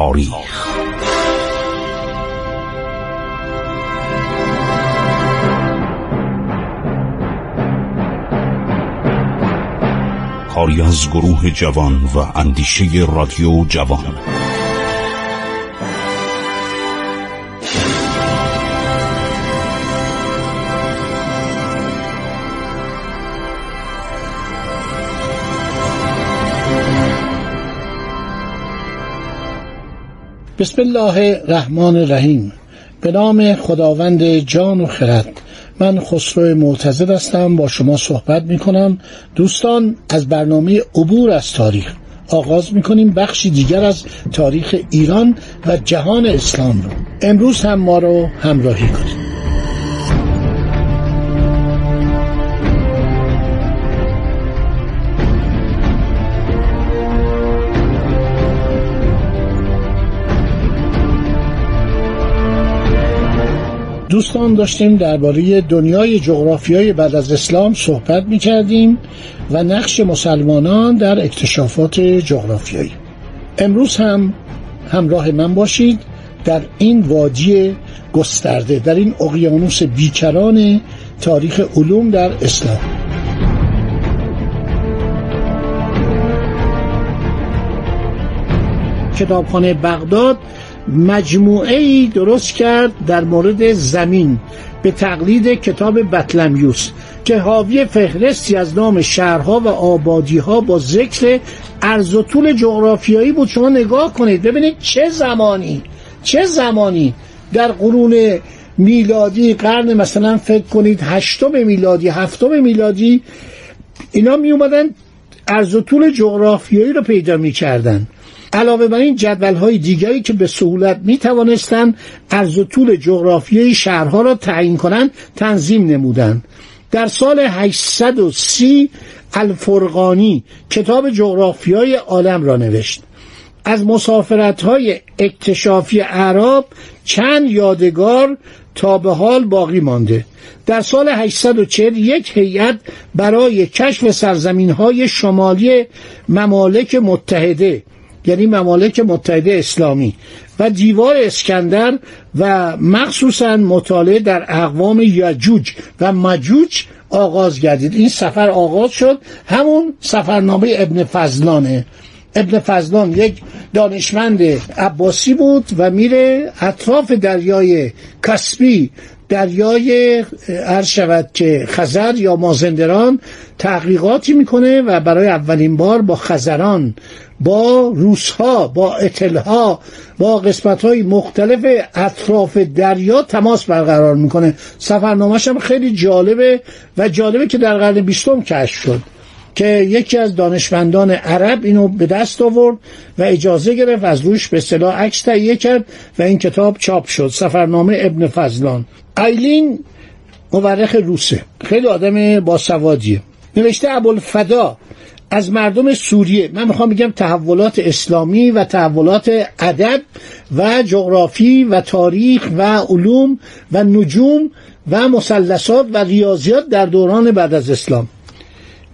تاریخ کاری از گروه جوان و اندیشه رادیو جوان. بسم الله الرحمن الرحیم. به نام خداوند جان و خرد. من خسرو معتزد هستم. با شما صحبت می کنم دوستان از برنامه عبور از تاریخ آغاز می کنیم بخشی دیگر از تاریخ ایران و جهان اسلام رو. امروز هم ما رو همراهی کنیم دوستان داشتیم درباره دنیای جغرافیایی بعد از اسلام صحبت می کردیم و نقش مسلمانان در اکتشافات جغرافیایی. امروز هم همراه من باشید در این وادی گسترده در این اقیانوس بیکران تاریخ علوم در اسلام. کتابخانه بغداد مجموعه ای درست کرد در مورد زمین به تقلید کتاب بطلمیوس که حاوی فهرستی از نام شهرها و آبادیها با ذکر عرض و طول جغرافیایی بود. شما نگاه کنید ببینید چه زمانی چه زمانی در قرون میلادی قرن مثلا فکر کنید هشتم میلادی هفتم میلادی اینا می اومدن عرض و طول جغرافیایی رو پیدا می کردن علاوه بر این جدول های دیگری که به سهولت می توانستند عرض و طول جغرافیای شهرها را تعیین کنند تنظیم نمودند در سال 830 الفرقانی کتاب جغرافیای عالم را نوشت. از مسافرت های اکتشافی عرب چند یادگار تا به حال باقی مانده. در سال 840 یک هیئت برای کشف سرزمین های شمالی ممالک متحده یعنی ممالک متحده اسلامی و دیوار اسکندر و مخصوصا مطالعه در اقوام یجوج و مجوج آغاز گردید. این سفر آغاز شد. همون سفرنامه ابن فضلانه. ابن فضلان یک دانشمند عباسی بود و میره اطراف دریای کسبی دریای عرض شود که خزر یا مازندران تحقیقاتی می‌کنه و برای اولین بار با خزران با روسها با اتلها با قسمت های مختلف اطراف دریا تماس برقرار می‌کنه. سفرنامهش هم خیلی جالبه و جالبه که در قرن بیستم کشف شد. که یکی از دانشمندان عرب اینو به دست آورد و اجازه گرفت از روش به صلاح عکس تهیه کرد و این کتاب چاپ شد. سفرنامه ابن فضلان. ایلین مورخ روسه. خیلی آدم باسوادیه. نوشته ابوالفدا از مردم سوریه. من می‌خوام بگم تحولات اسلامی و تحولات ادب و جغرافی و تاریخ و علوم و نجوم و مثلثات و ریاضیات در دوران بعد از اسلام.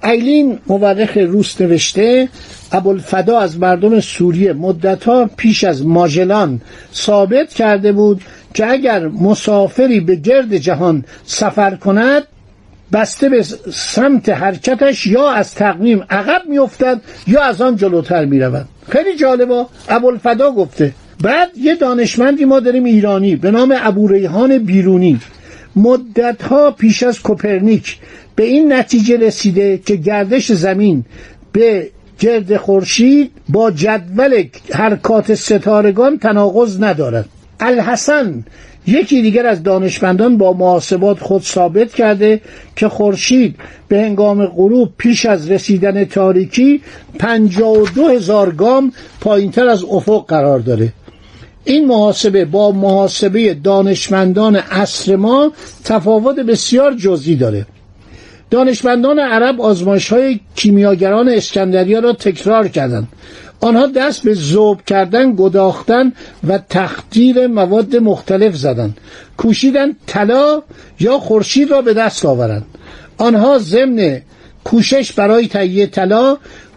ایلین مورخ روس نوشته ابوالفدا از مردم سوریه مدتها پیش از ماجلان ثابت کرده بود که اگر مسافری به گرد جهان سفر کند بسته به سمت حرکتش یا از تقویم عقب میافتد یا از آن جلوتر می‌رود. خیلی جالبا ابوالفدا گفته. بعد یه دانشمندی ما داریم ایرانی به نام ابو ریحان بیرونی. مدتها پیش از کوپرنیک به این نتیجه رسیده که گردش زمین به گرد خورشید با جدول حرکات ستارگان تناقض ندارد. الحسن یکی دیگر از دانشمندان با محاسبات خود ثابت کرده که خورشید به هنگام غروب پیش از رسیدن تاریکی دو هزار گام پایینتر از افق قرار داره. این محاسبه با محاسبه دانشمندان عصر ما تفاوت بسیار جزئی داره. دانشمندان عرب آزمایش های کیمیاگران اسکندریا را تکرار کردند. آنها دست به زوب کردن گداختن و تخدیر مواد مختلف زدند. کوشیدن طلا یا خورشید را به دست آورند. آنها ضمن کوشش برای تهیه طلا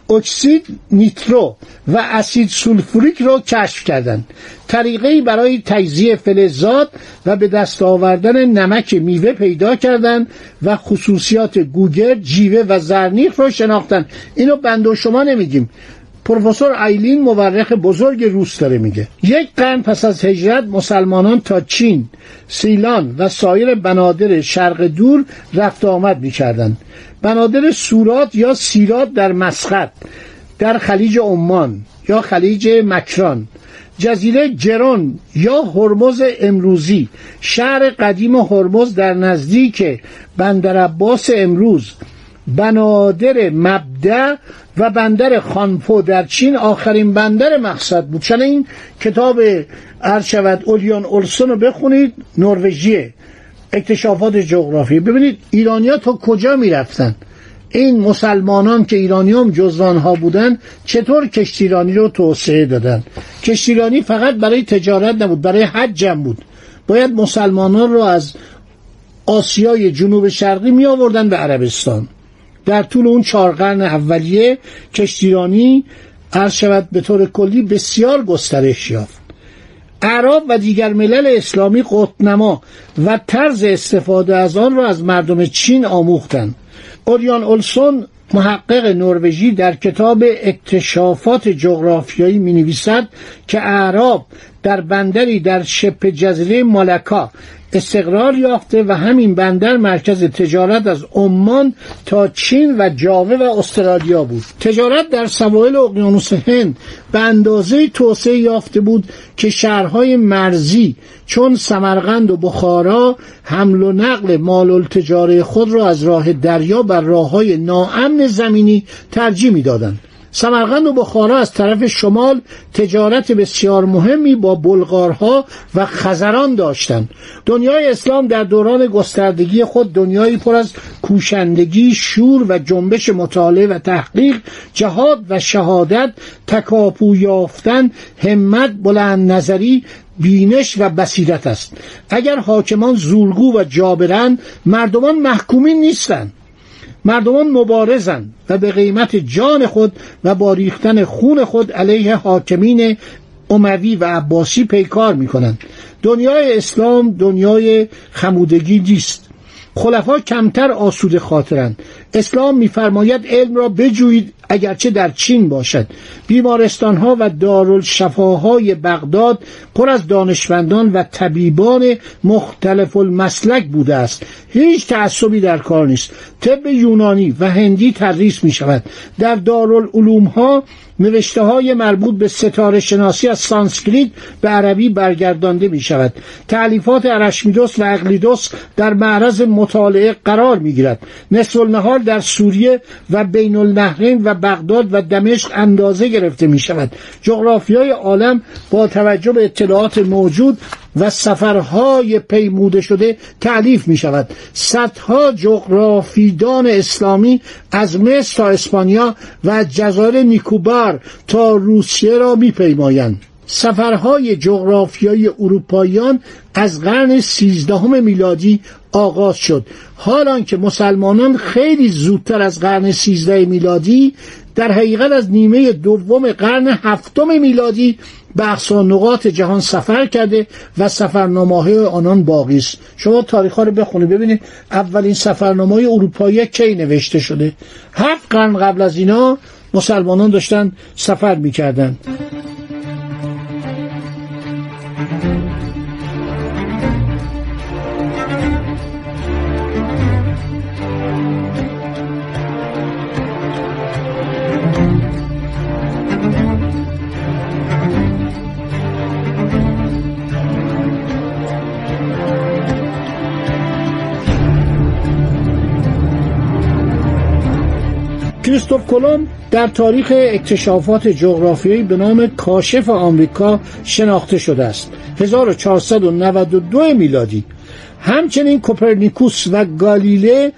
اکسید نیترو و اسید سولفوریک را کشف کردند. طریقه برای تجزیه فلزات و به دست آوردن نمک میوه پیدا کردند و خصوصیات گوگرد جیوه و زرنیخ را شناختند. اینو بنده و شما نمیگیم. پروفسور ایلین مورخ بزرگ روس داره میگه. یک قرن پس از هجرت مسلمانان تا چین سیلان و سایر بنادر شرق دور رفت آمد می‌کردند. بنادر سورات یا سیرات در مسقط در خلیج عمان یا خلیج مکران. جزیره جرون یا هرمز امروزی. شهر قدیم هرمز در نزدیک بندر عباس امروز. بنادر مبدع و بندر خانپو در چین آخرین بندر مقصد بود. چون این کتاب ارشود اولیان اولسون رو بخونید نروژیه اکتشافات جغرافی. ببینید ایرانیا تا کجا می‌رفتن؟ این مسلمانان که ایرانی هم جزوان ها بودن چطور کشتیرانی رو توسعه دادن؟ کشتیرانی فقط برای تجارت نبود برای حجم بود. باید مسلمانان رو از آسیای جنوب شرقی می آوردن به عربستان. در طول اون چهار قرن اولیه کشتیرانی عرض شود به طور کلی بسیار گسترش یافت. عرب و دیگر ملل اسلامی قطنما و طرز استفاده از آن را از مردم چین آموختند. اوریان اولسون محقق نروژی در کتاب اکتشافات جغرافیایی می نویسد که اعراب در بندری در شبه جزیره مالکا استقرار یافته و همین بندر مرکز تجارت از عمان تا چین و جاوه و استرالیا بود. تجارت در سواحل اقیانوس هند به اندازه توسعه یافته بود که شهرهای مرزی چون سمرقند و بخارا حمل و نقل مال التجاره خود را از راه دریا بر راه های ناامن زمینی ترجیح می‌دادند. سمرقند و بخارا از طرف شمال تجارت بسیار مهمی با بلغارها و خزران داشتند. دنیای اسلام در دوران گستردگی خود دنیایی پر از کوشندگی شور و جنبش مطالعه و تحقیق جهاد و شهادت تکاپو یافتن همت بلند نظری بینش و بصیرت است. اگر حاکمان زورگو و جابرند مردمان محکومین نیستند. مردمان مبارزند و به قیمت جان خود و با ریختن خون خود علیه حاکمین اموی و عباسی پیکار می کنند دنیای اسلام دنیای خمودگی نیست. خلفا کمتر آسوده خاطرند. اسلام میفرماید علم را بجویید اگرچه در چین باشد. بیمارستان ها و دارالشفاهای بغداد پر از دانشمندان و طبیبان مختلف المسلک بوده است. هیچ تعصبی در کار نیست. طب یونانی و هندی تدریس می شود در دارالعلوم ها نوشته های مربوط به ستاره شناسی از سانسکریت به عربی برگردانده می شود تعلیفات ارشمیدس و اقلیدس در معرض مطالعه قرار می گیرد نصف النهار در سوریه و بین النهرین و بغداد و دمشق اندازه گرفته می شود جغرافیای عالم با توجه به اطلاعات موجود و سفرهای پیموده شده تعلیف می شود صدها جغرافیدان اسلامی از مصر تا اسپانیا و جزایر نیکوبار تا روسیه را می پیمایند سفرهای جغرافیایی اروپاییان از قرن سیزدهم میلادی آغاز شد. حالان که مسلمانان خیلی زودتر از قرن سیزده میلادی در حقیقت از نیمه دوم قرن هفتم میلادی به نقاط جهان سفر کرده و سفرنامه آنان باقی است. شما تاریخ ها رو بخونید ببینید اولین سفرنامه اروپایی کی نوشته شده. هفت قرن قبل از اینا مسلمانان داشتن سفر می‌کردند. کریستوف کلم در تاریخ اکتشافات جغرافیایی به نام کاشف آمریکا شناخته شده است. 1492 میلادی. همچنین کوپرنیکوس و گالیله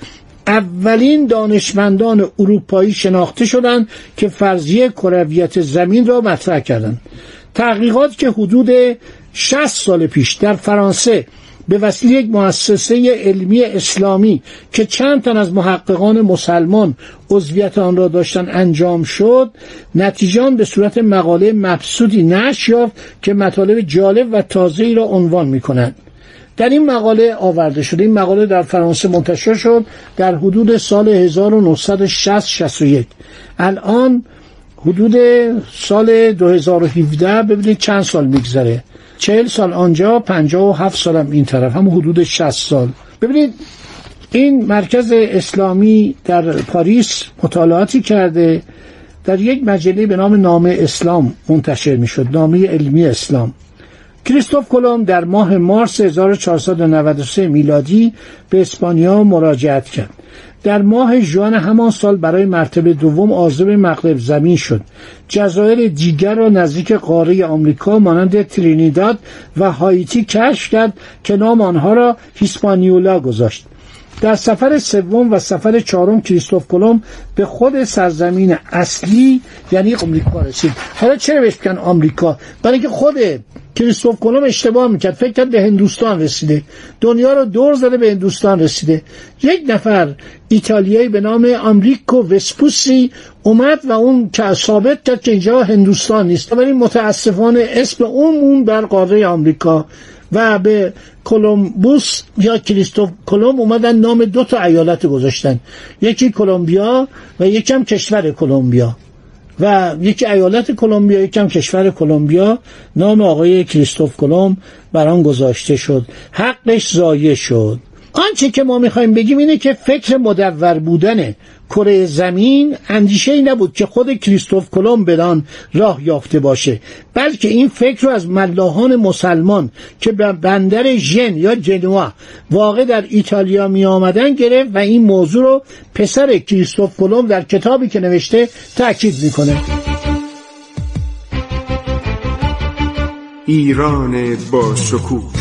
اولین دانشمندان اروپایی شناخته شدند که فرضیه کرویت زمین را مطرح کردند. تحقیقات که حدود 60 سال پیش در فرانسه به وسیله یک مؤسسه علمی اسلامی که چند تن از محققان مسلمان عضویت آن را داشتن انجام شد نتیجه به صورت مقاله مبسوطی نشر یافت که مطالب جالب و تازه را عنوان می کنند در این مقاله آورده شده این مقاله در فرانسه منتشر شد در حدود سال 1960 61 الان حدود سال 2017 ببینید چند سال میگذره. چهل سال آنجا پنجاه و هفت سالم این طرف هم حدود 60 سال. ببینید این مرکز اسلامی در پاریس مطالعاتی کرده در یک مجله به نام نامه اسلام منتشر می‌شد نامه علمی اسلام. کریستوف کلم در ماه مارس 1493 میلادی به اسپانیا مراجعت کرد. در ماه ژوئن همان سال برای مرتبه دوم عازم مغرب زمین شد. جزایر دیگر را نزدیک قاره آمریکا مانند ترینیداد و هایتی کشف کرد که نام آنها را هیسپانیولا گذاشت. در سفر سوم و سفر چهارم کریستوف کلم به خود سرزمین اصلی یعنی آمریکا رسید. حالا چرا بهش میگن آمریکا؟ برای اینکه خود کریستوف کلم اشتباه می‌کرد. فکر کرد به هندوستان رسیده. دنیا رو دور زده به هندوستان رسیده. یک نفر ایتالیایی به نام آمریکو وسپوسی اومد و اون که ثابت کرد که اینجا هندوستان نیست. ولی متاسفانه اسم اون مون بر قاره آمریکا. و به کلمبوس یا کریستوف کلمب اومدن نام دو تا ایالت گذاشتن. یکی کلمبیا و یکم کشور کلمبیا و یکی ایالت کلمبیا یکم کشور کلمبیا نام آقای کریستوف کلمب بر آن گذاشته شد. حقش ضایع شد. آنچه که ما می‌خوایم بگیم اینه که فکر مدور بودن کره زمین اندیشه ای نبود که خود کریستوف کلم بدان راه یافته باشه بلکه این فکر رو از ملاحان مسلمان که به بندر ژن یا جنوا واقع در ایتالیا می آمدن گرفت و این موضوع رو پسر کریستوف کلم در کتابی که نوشته تاکید می‌کنه. ایران با شکوه.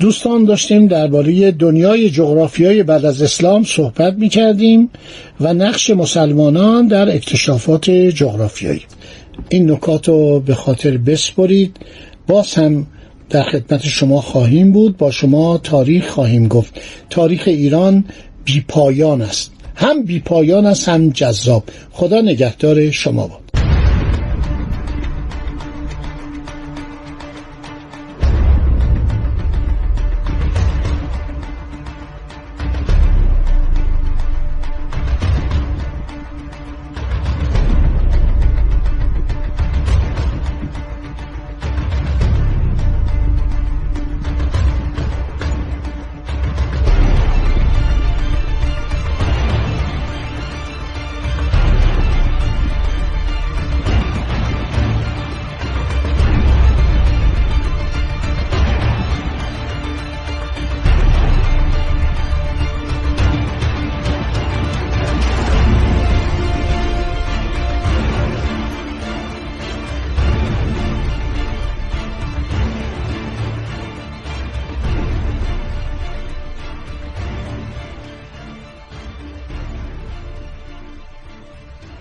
دوستان داشتیم درباره دنیای جغرافیای بعد از اسلام صحبت می کردیم و نقش مسلمانان در اکتشافات جغرافیایی. این نکات رو به خاطر بسپرید. باز هم در خدمت شما خواهیم بود. با شما تاریخ خواهیم گفت. تاریخ ایران بی پایان است. هم بی پایان است هم جذاب. خدا نگهدار شما با